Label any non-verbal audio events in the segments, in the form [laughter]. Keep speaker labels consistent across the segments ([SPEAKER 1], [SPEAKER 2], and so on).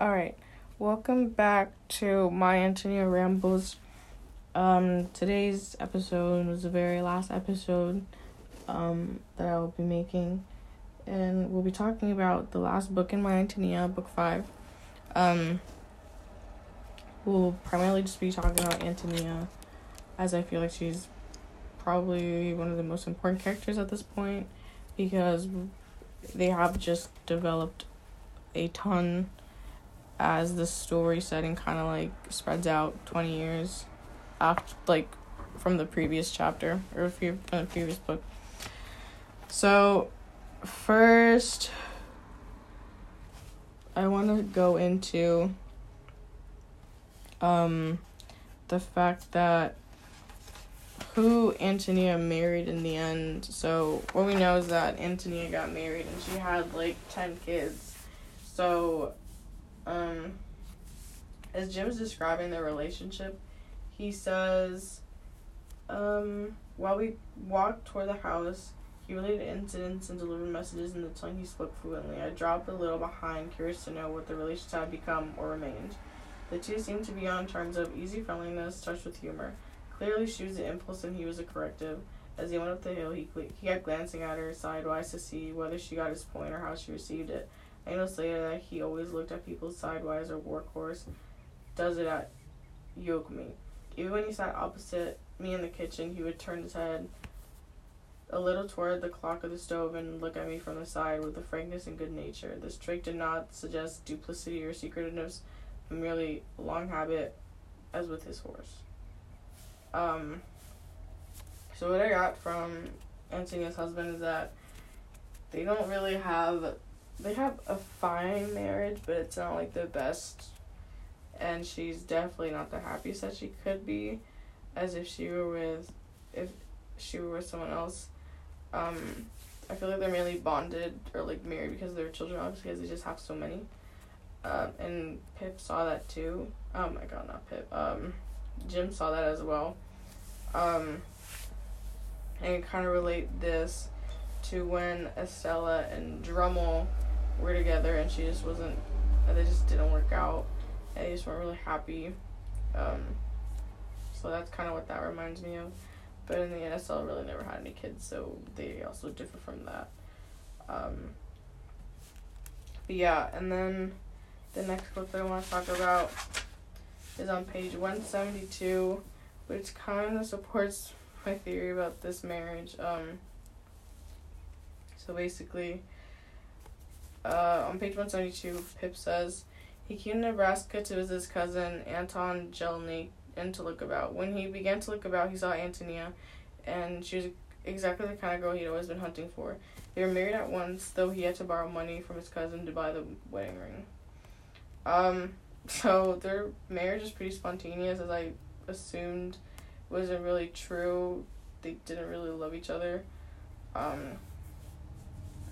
[SPEAKER 1] All right, welcome back to my Antonia Rambles. Um, today's episode was the very last episode um, that I will be making, and we'll be talking about the last book in my Antonia, book five. Um, we'll primarily just be talking about Antonia, as I feel like she's probably one of the most important characters at this point because they have just developed a ton as the story setting kind of like spreads out 20 years after like from the previous chapter or a few from the previous book so first i want to go into um the fact that who Antonia married in the end. So what we know is that Antonia got married and she had like ten kids. So um as Jim's describing their relationship, he says, um, while we walked toward the house, he related incidents and delivered messages in the tongue he spoke fluently. I dropped a little behind, curious to know what the relationship had become or remained. The two seemed to be on terms of easy friendliness, touched with humor. Clearly, she was the impulse and he was a corrective. As he went up the hill, he, he kept glancing at her sidewise to see whether she got his point or how she received it. Noticed later that he always looked at people sidewise or workhorse does it at yoke me. Even when he sat opposite me in the kitchen, he would turn his head a little toward the clock of the stove and look at me from the side with a frankness and good nature. This trick did not suggest duplicity or secretiveness, but merely long habit, as with his horse. Um, so what I got from Antonia's husband is that they don't really have they have a fine marriage, but it's not like the best. And she's definitely not the happiest that she could be as if she were with if she were with someone else. Um i feel like they're mainly bonded or like married because their children obviously because they just have so many. Um and pip saw that too. Oh my god not pip. Um jim saw that as well. Um and kind of relate this to when estella and drummle were together and she just wasn't they just didn't work out and they just weren't really happy. Um, so that's kind of what that reminds me of. But in the NSL, really never had any kids, so they also differ from that. Um, but yeah, and then the next book that I want to talk about is on page 172, which kind of supports my theory about this marriage. Um, so basically, uh, on page 172, Pip says, he came to Nebraska to visit his cousin Anton Jelinek and to look about. When he began to look about, he saw Antonia, and she was exactly the kind of girl he'd always been hunting for. They were married at once, though he had to borrow money from his cousin to buy the wedding ring. Um, [laughs] so their marriage is pretty spontaneous, as I assumed wasn't really true. They didn't really love each other. Um,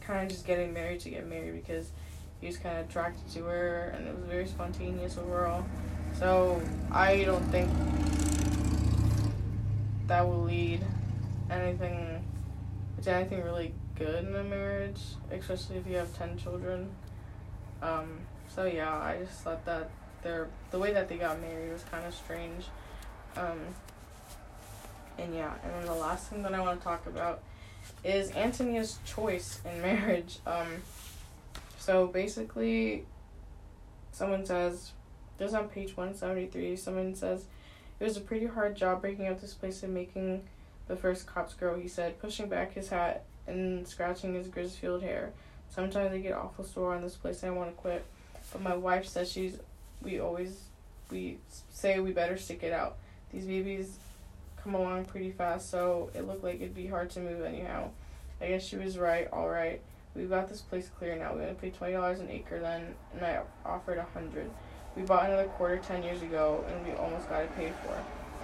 [SPEAKER 1] kind of just getting married to get married because he was kind of attracted to her, and it was very spontaneous overall. So I don't think that will lead anything to anything really good in a marriage, especially if you have ten children. Um, so yeah, I just thought that their the way that they got married was kind of strange. Um, and yeah, and then the last thing that I want to talk about is Antonia's choice in [laughs] marriage. Um, so basically, someone says, this on page 173, someone says, it was a pretty hard job breaking up this place and making the first cops grow, he said, pushing back his hat and scratching his Grisfield hair. Sometimes I get awful sore on this place and I want to quit. But my wife says she's, we always, we say we better stick it out. These babies come along pretty fast, so it looked like it'd be hard to move anyhow. I guess she was right, alright. We've got this place clear now. We only paid twenty dollars an acre then, and I offered a hundred. We bought another quarter ten years ago, and we almost got it paid for.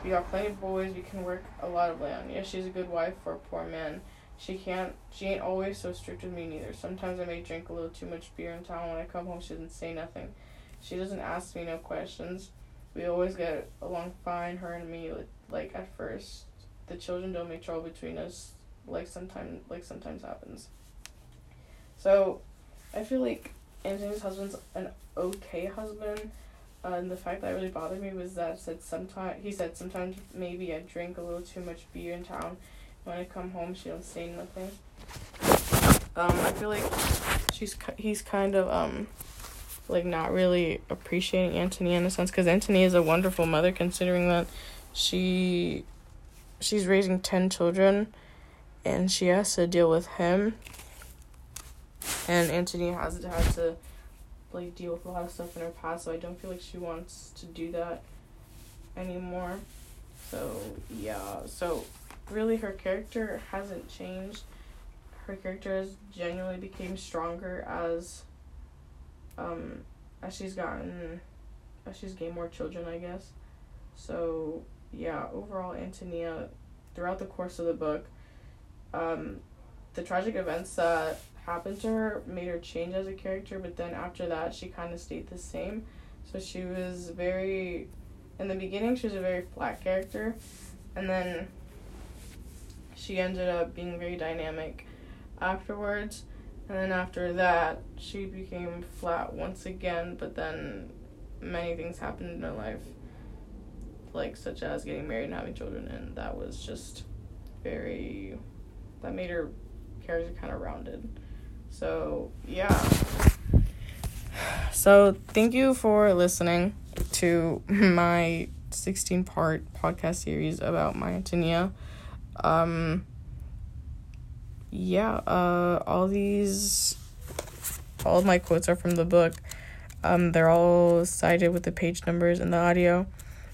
[SPEAKER 1] We got plenty of boys. We can work a lot of land. Yes, she's a good wife for a poor man. She can't. She ain't always so strict with me neither. Sometimes I may drink a little too much beer in town. When I come home, she doesn't say nothing. She doesn't ask me no questions. We always get along fine, her and me. Like at first, the children don't make trouble between us. Like sometimes, like sometimes happens. So, I feel like Antonia's husband's an okay husband. Uh, and the fact that really bothered me was that said sometimes he said sometimes maybe I drink a little too much beer in town. When I come home, she don't say nothing. Um, I feel like she's he's kind of um like not really appreciating Antonia in a sense because Antonia is a wonderful mother considering that she she's raising 10 children and she has to deal with him. And Antonia hasn't had to like deal with a lot of stuff in her past so I don't feel like she wants to do that anymore. So yeah so really her character hasn't changed. Her character has genuinely became stronger as um as she's gotten as she's gained more children I guess so yeah overall Antonia throughout the course of the book um the tragic events that happened to her made her change as a character but then after that she kind of stayed the same so she was very in the beginning she was a very flat character and then she ended up being very dynamic afterwards. And then after that, she became flat once again, but then many things happened in her life, like such as getting married and having children, and that was just very, that made her character kind of rounded. So, yeah. So, thank you for listening to [laughs] my 16 part podcast series about my Antonia. Um, yeah, uh, all these, all of my quotes are from the book. Um, they're all cited with the page numbers and the audio.